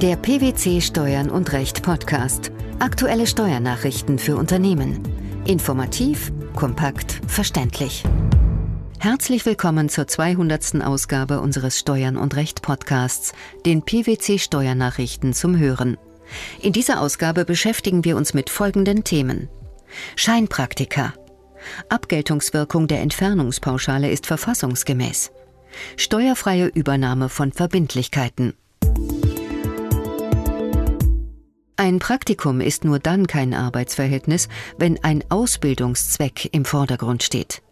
Der PwC Steuern und Recht Podcast. Aktuelle Steuernachrichten für Unternehmen. Informativ, kompakt, verständlich. Herzlich willkommen zur 200. Ausgabe unseres Steuern und Recht Podcasts, den PwC Steuernachrichten zum Hören. In dieser Ausgabe beschäftigen wir uns mit folgenden Themen. Scheinpraktika. Abgeltungswirkung der Entfernungspauschale ist verfassungsgemäß. Steuerfreie Übernahme von Verbindlichkeiten. Ein Praktikum ist nur dann kein Arbeitsverhältnis, wenn ein Ausbildungszweck im Vordergrund steht.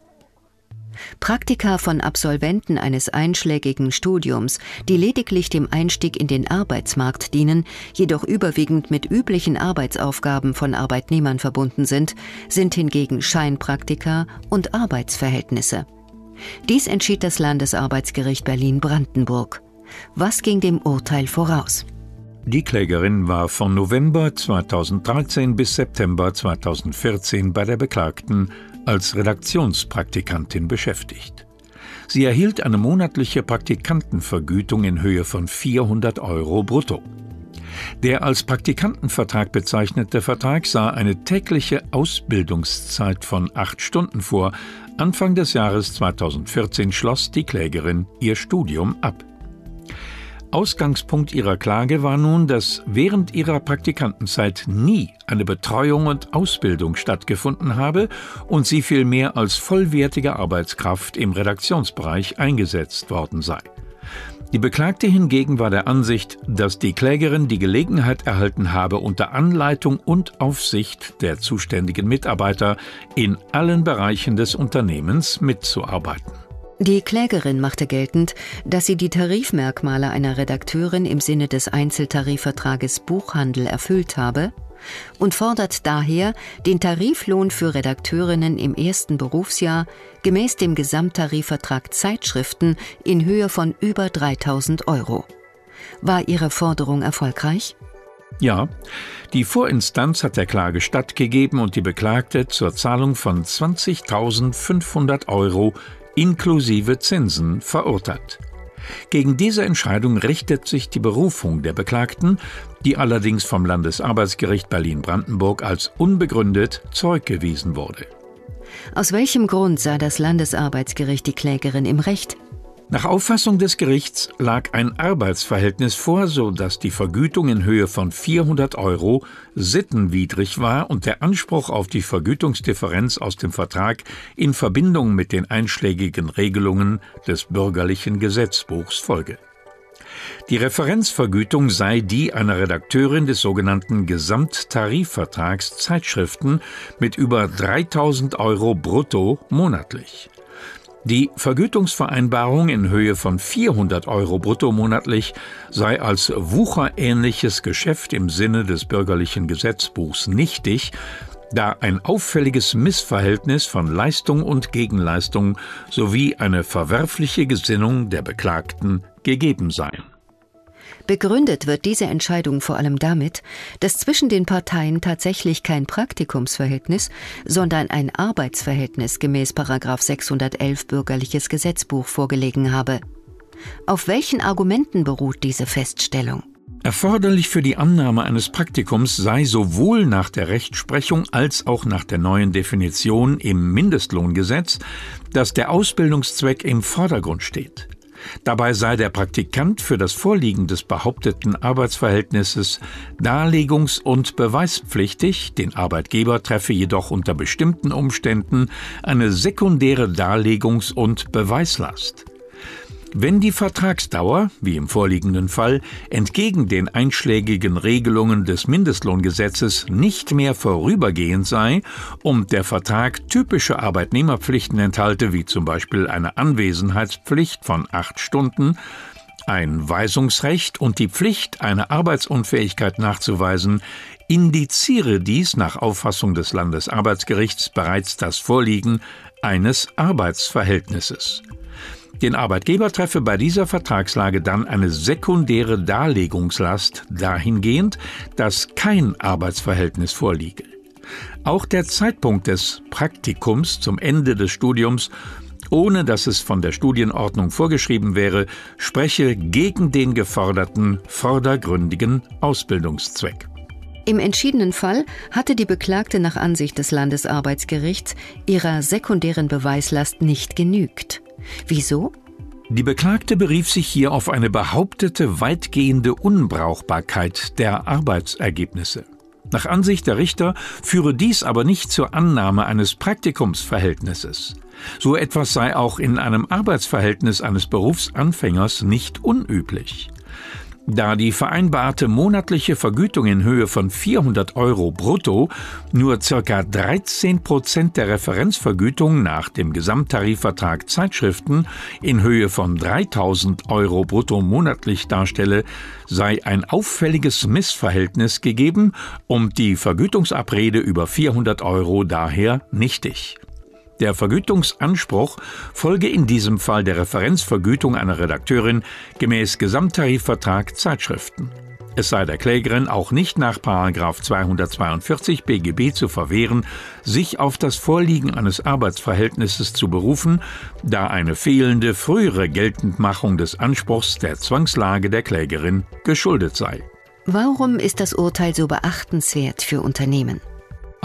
Praktika von Absolventen eines einschlägigen Studiums, die lediglich dem Einstieg in den Arbeitsmarkt dienen, jedoch überwiegend mit üblichen Arbeitsaufgaben von Arbeitnehmern verbunden sind, sind hingegen Scheinpraktika und Arbeitsverhältnisse. Dies entschied das Landesarbeitsgericht Berlin-Brandenburg. Was ging dem Urteil voraus? Die Klägerin war von November 2013 bis September 2014 bei der Beklagten als Redaktionspraktikantin beschäftigt. Sie erhielt eine monatliche Praktikantenvergütung in Höhe von 400 Euro brutto. Der als Praktikantenvertrag bezeichnete Vertrag sah eine tägliche Ausbildungszeit von acht Stunden vor. Anfang des Jahres 2014 schloss die Klägerin ihr Studium ab. Ausgangspunkt ihrer Klage war nun, dass während ihrer Praktikantenzeit nie eine Betreuung und Ausbildung stattgefunden habe und sie vielmehr als vollwertige Arbeitskraft im Redaktionsbereich eingesetzt worden sei. Die Beklagte hingegen war der Ansicht, dass die Klägerin die Gelegenheit erhalten habe, unter Anleitung und Aufsicht der zuständigen Mitarbeiter in allen Bereichen des Unternehmens mitzuarbeiten. Die Klägerin machte geltend, dass sie die Tarifmerkmale einer Redakteurin im Sinne des Einzeltarifvertrages Buchhandel erfüllt habe und fordert daher den Tariflohn für Redakteurinnen im ersten Berufsjahr gemäß dem Gesamttarifvertrag Zeitschriften in Höhe von über 3000 Euro. War ihre Forderung erfolgreich? Ja, die Vorinstanz hat der Klage stattgegeben und die Beklagte zur Zahlung von 20.500 Euro inklusive Zinsen verurteilt. Gegen diese Entscheidung richtet sich die Berufung der Beklagten, die allerdings vom Landesarbeitsgericht Berlin-Brandenburg als unbegründet zurückgewiesen wurde. Aus welchem Grund sah das Landesarbeitsgericht die Klägerin im Recht? Nach Auffassung des Gerichts lag ein Arbeitsverhältnis vor, so dass die Vergütung in Höhe von 400 Euro sittenwidrig war und der Anspruch auf die Vergütungsdifferenz aus dem Vertrag in Verbindung mit den einschlägigen Regelungen des bürgerlichen Gesetzbuchs folge. Die Referenzvergütung sei die einer Redakteurin des sogenannten Gesamttarifvertrags Zeitschriften mit über 3000 Euro brutto monatlich. Die Vergütungsvereinbarung in Höhe von 400 Euro brutto monatlich sei als wucherähnliches Geschäft im Sinne des bürgerlichen Gesetzbuchs nichtig, da ein auffälliges Missverhältnis von Leistung und Gegenleistung sowie eine verwerfliche Gesinnung der Beklagten gegeben seien. Begründet wird diese Entscheidung vor allem damit, dass zwischen den Parteien tatsächlich kein Praktikumsverhältnis, sondern ein Arbeitsverhältnis gemäß 611 Bürgerliches Gesetzbuch vorgelegen habe. Auf welchen Argumenten beruht diese Feststellung? Erforderlich für die Annahme eines Praktikums sei sowohl nach der Rechtsprechung als auch nach der neuen Definition im Mindestlohngesetz, dass der Ausbildungszweck im Vordergrund steht. Dabei sei der Praktikant für das Vorliegen des behaupteten Arbeitsverhältnisses darlegungs- und beweispflichtig, den Arbeitgeber treffe jedoch unter bestimmten Umständen eine sekundäre Darlegungs- und Beweislast. Wenn die Vertragsdauer, wie im vorliegenden Fall, entgegen den einschlägigen Regelungen des Mindestlohngesetzes nicht mehr vorübergehend sei und der Vertrag typische Arbeitnehmerpflichten enthalte, wie zum Beispiel eine Anwesenheitspflicht von acht Stunden, ein Weisungsrecht und die Pflicht, eine Arbeitsunfähigkeit nachzuweisen, indiziere dies nach Auffassung des Landesarbeitsgerichts bereits das Vorliegen eines Arbeitsverhältnisses. Den Arbeitgeber treffe bei dieser Vertragslage dann eine sekundäre Darlegungslast dahingehend, dass kein Arbeitsverhältnis vorliege. Auch der Zeitpunkt des Praktikums zum Ende des Studiums ohne dass es von der Studienordnung vorgeschrieben wäre, spreche gegen den geforderten vordergründigen Ausbildungszweck. Im entschiedenen Fall hatte die Beklagte nach Ansicht des Landesarbeitsgerichts ihrer sekundären Beweislast nicht genügt. Wieso? Die Beklagte berief sich hier auf eine behauptete weitgehende Unbrauchbarkeit der Arbeitsergebnisse. Nach Ansicht der Richter führe dies aber nicht zur Annahme eines Praktikumsverhältnisses. So etwas sei auch in einem Arbeitsverhältnis eines Berufsanfängers nicht unüblich. Da die vereinbarte monatliche Vergütung in Höhe von 400 Euro brutto nur ca. 13 Prozent der Referenzvergütung nach dem Gesamttarifvertrag Zeitschriften in Höhe von 3000 Euro brutto monatlich darstelle, sei ein auffälliges Missverhältnis gegeben und die Vergütungsabrede über 400 Euro daher nichtig. Der Vergütungsanspruch folge in diesem Fall der Referenzvergütung einer Redakteurin gemäß Gesamttarifvertrag Zeitschriften. Es sei der Klägerin auch nicht nach 242 BGB zu verwehren, sich auf das Vorliegen eines Arbeitsverhältnisses zu berufen, da eine fehlende frühere Geltendmachung des Anspruchs der Zwangslage der Klägerin geschuldet sei. Warum ist das Urteil so beachtenswert für Unternehmen?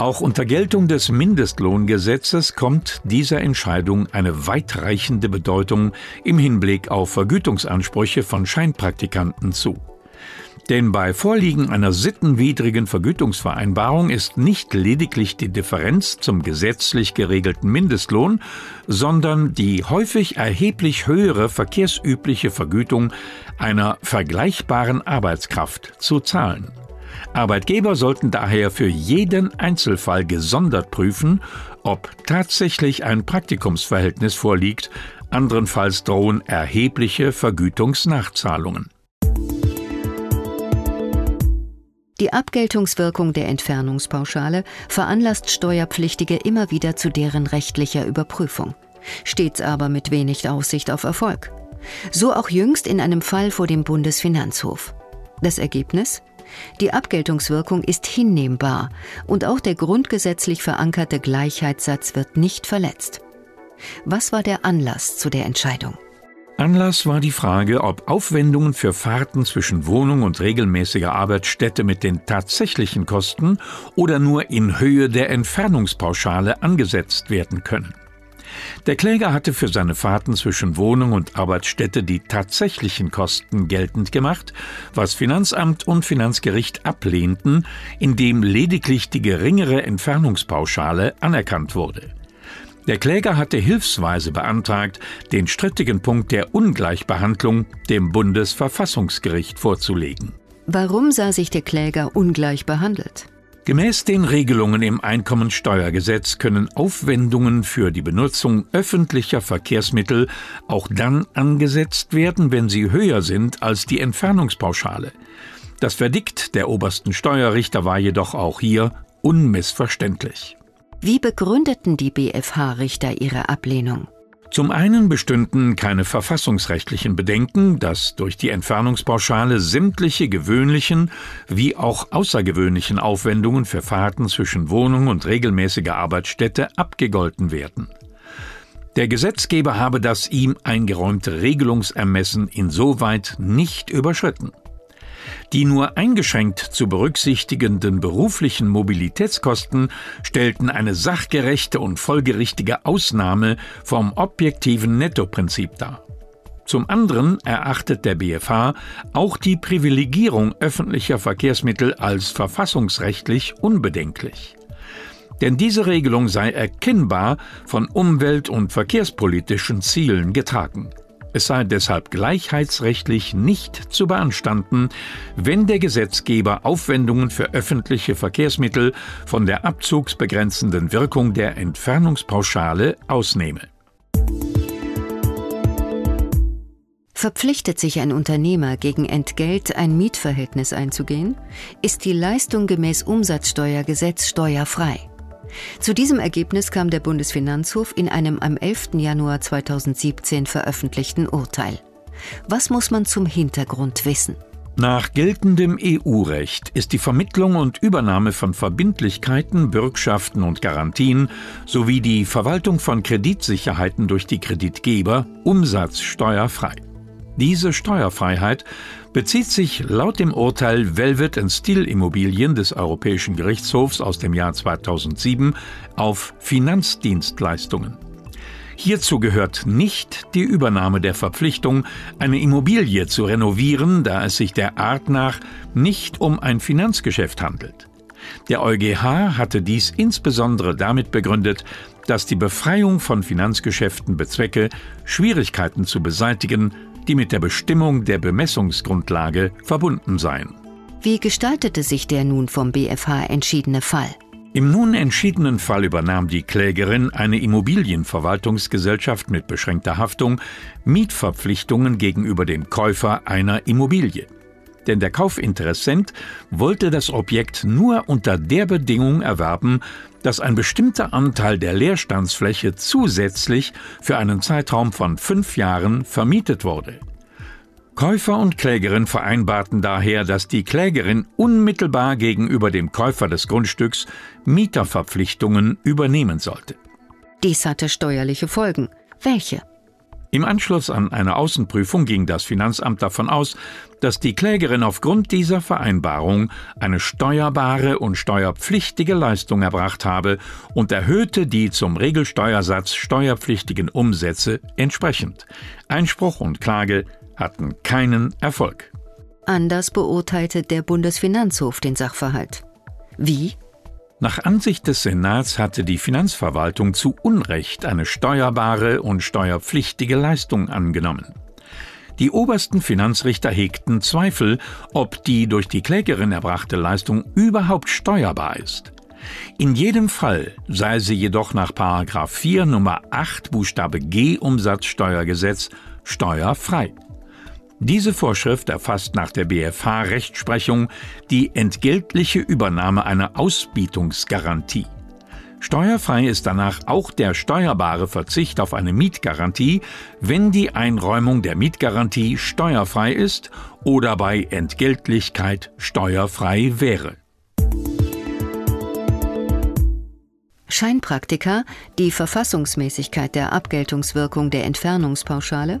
Auch unter Geltung des Mindestlohngesetzes kommt dieser Entscheidung eine weitreichende Bedeutung im Hinblick auf Vergütungsansprüche von Scheinpraktikanten zu. Denn bei Vorliegen einer sittenwidrigen Vergütungsvereinbarung ist nicht lediglich die Differenz zum gesetzlich geregelten Mindestlohn, sondern die häufig erheblich höhere verkehrsübliche Vergütung einer vergleichbaren Arbeitskraft zu zahlen. Arbeitgeber sollten daher für jeden Einzelfall gesondert prüfen, ob tatsächlich ein Praktikumsverhältnis vorliegt, andernfalls drohen erhebliche Vergütungsnachzahlungen. Die Abgeltungswirkung der Entfernungspauschale veranlasst Steuerpflichtige immer wieder zu deren rechtlicher Überprüfung, stets aber mit wenig Aussicht auf Erfolg. So auch jüngst in einem Fall vor dem Bundesfinanzhof. Das Ergebnis? Die Abgeltungswirkung ist hinnehmbar und auch der grundgesetzlich verankerte Gleichheitssatz wird nicht verletzt. Was war der Anlass zu der Entscheidung? Anlass war die Frage, ob Aufwendungen für Fahrten zwischen Wohnung und regelmäßiger Arbeitsstätte mit den tatsächlichen Kosten oder nur in Höhe der Entfernungspauschale angesetzt werden können. Der Kläger hatte für seine Fahrten zwischen Wohnung und Arbeitsstätte die tatsächlichen Kosten geltend gemacht, was Finanzamt und Finanzgericht ablehnten, indem lediglich die geringere Entfernungspauschale anerkannt wurde. Der Kläger hatte hilfsweise beantragt, den strittigen Punkt der Ungleichbehandlung dem Bundesverfassungsgericht vorzulegen. Warum sah sich der Kläger ungleich behandelt? Gemäß den Regelungen im Einkommensteuergesetz können Aufwendungen für die Benutzung öffentlicher Verkehrsmittel auch dann angesetzt werden, wenn sie höher sind als die Entfernungspauschale. Das Verdikt der obersten Steuerrichter war jedoch auch hier unmissverständlich. Wie begründeten die BFH-Richter ihre Ablehnung? Zum einen bestünden keine verfassungsrechtlichen Bedenken, dass durch die Entfernungspauschale sämtliche gewöhnlichen wie auch außergewöhnlichen Aufwendungen für Fahrten zwischen Wohnung und regelmäßiger Arbeitsstätte abgegolten werden. Der Gesetzgeber habe das ihm eingeräumte Regelungsermessen insoweit nicht überschritten. Die nur eingeschränkt zu berücksichtigenden beruflichen Mobilitätskosten stellten eine sachgerechte und folgerichtige Ausnahme vom objektiven Nettoprinzip dar. Zum anderen erachtet der BFH auch die Privilegierung öffentlicher Verkehrsmittel als verfassungsrechtlich unbedenklich. Denn diese Regelung sei erkennbar von umwelt- und verkehrspolitischen Zielen getragen. Es sei deshalb gleichheitsrechtlich nicht zu beanstanden, wenn der Gesetzgeber Aufwendungen für öffentliche Verkehrsmittel von der abzugsbegrenzenden Wirkung der Entfernungspauschale ausnehme. Verpflichtet sich ein Unternehmer gegen Entgelt ein Mietverhältnis einzugehen, ist die Leistung gemäß Umsatzsteuergesetz steuerfrei. Zu diesem Ergebnis kam der Bundesfinanzhof in einem am 11. Januar 2017 veröffentlichten Urteil. Was muss man zum Hintergrund wissen? Nach geltendem EU-Recht ist die Vermittlung und Übernahme von Verbindlichkeiten, Bürgschaften und Garantien sowie die Verwaltung von Kreditsicherheiten durch die Kreditgeber umsatzsteuerfrei. Diese Steuerfreiheit bezieht sich laut dem Urteil Velvet Steel Immobilien des Europäischen Gerichtshofs aus dem Jahr 2007 auf Finanzdienstleistungen. Hierzu gehört nicht die Übernahme der Verpflichtung, eine Immobilie zu renovieren, da es sich der Art nach nicht um ein Finanzgeschäft handelt. Der EuGH hatte dies insbesondere damit begründet, dass die Befreiung von Finanzgeschäften bezwecke, Schwierigkeiten zu beseitigen, die mit der Bestimmung der Bemessungsgrundlage verbunden seien. Wie gestaltete sich der nun vom BFH entschiedene Fall? Im nun entschiedenen Fall übernahm die Klägerin eine Immobilienverwaltungsgesellschaft mit beschränkter Haftung Mietverpflichtungen gegenüber dem Käufer einer Immobilie. Denn der Kaufinteressent wollte das Objekt nur unter der Bedingung erwerben, dass ein bestimmter Anteil der Leerstandsfläche zusätzlich für einen Zeitraum von fünf Jahren vermietet wurde. Käufer und Klägerin vereinbarten daher, dass die Klägerin unmittelbar gegenüber dem Käufer des Grundstücks Mieterverpflichtungen übernehmen sollte. Dies hatte steuerliche Folgen. Welche? Im Anschluss an eine Außenprüfung ging das Finanzamt davon aus, dass die Klägerin aufgrund dieser Vereinbarung eine steuerbare und steuerpflichtige Leistung erbracht habe und erhöhte die zum Regelsteuersatz steuerpflichtigen Umsätze entsprechend. Einspruch und Klage hatten keinen Erfolg. Anders beurteilte der Bundesfinanzhof den Sachverhalt. Wie? Nach Ansicht des Senats hatte die Finanzverwaltung zu Unrecht eine steuerbare und steuerpflichtige Leistung angenommen. Die obersten Finanzrichter hegten Zweifel, ob die durch die Klägerin erbrachte Leistung überhaupt steuerbar ist. In jedem Fall sei sie jedoch nach 4 Nummer 8 Buchstabe G Umsatzsteuergesetz steuerfrei. Diese Vorschrift erfasst nach der BFH Rechtsprechung die entgeltliche Übernahme einer Ausbietungsgarantie. Steuerfrei ist danach auch der steuerbare Verzicht auf eine Mietgarantie, wenn die Einräumung der Mietgarantie steuerfrei ist oder bei Entgeltlichkeit steuerfrei wäre. Scheinpraktika, die Verfassungsmäßigkeit der Abgeltungswirkung der Entfernungspauschale,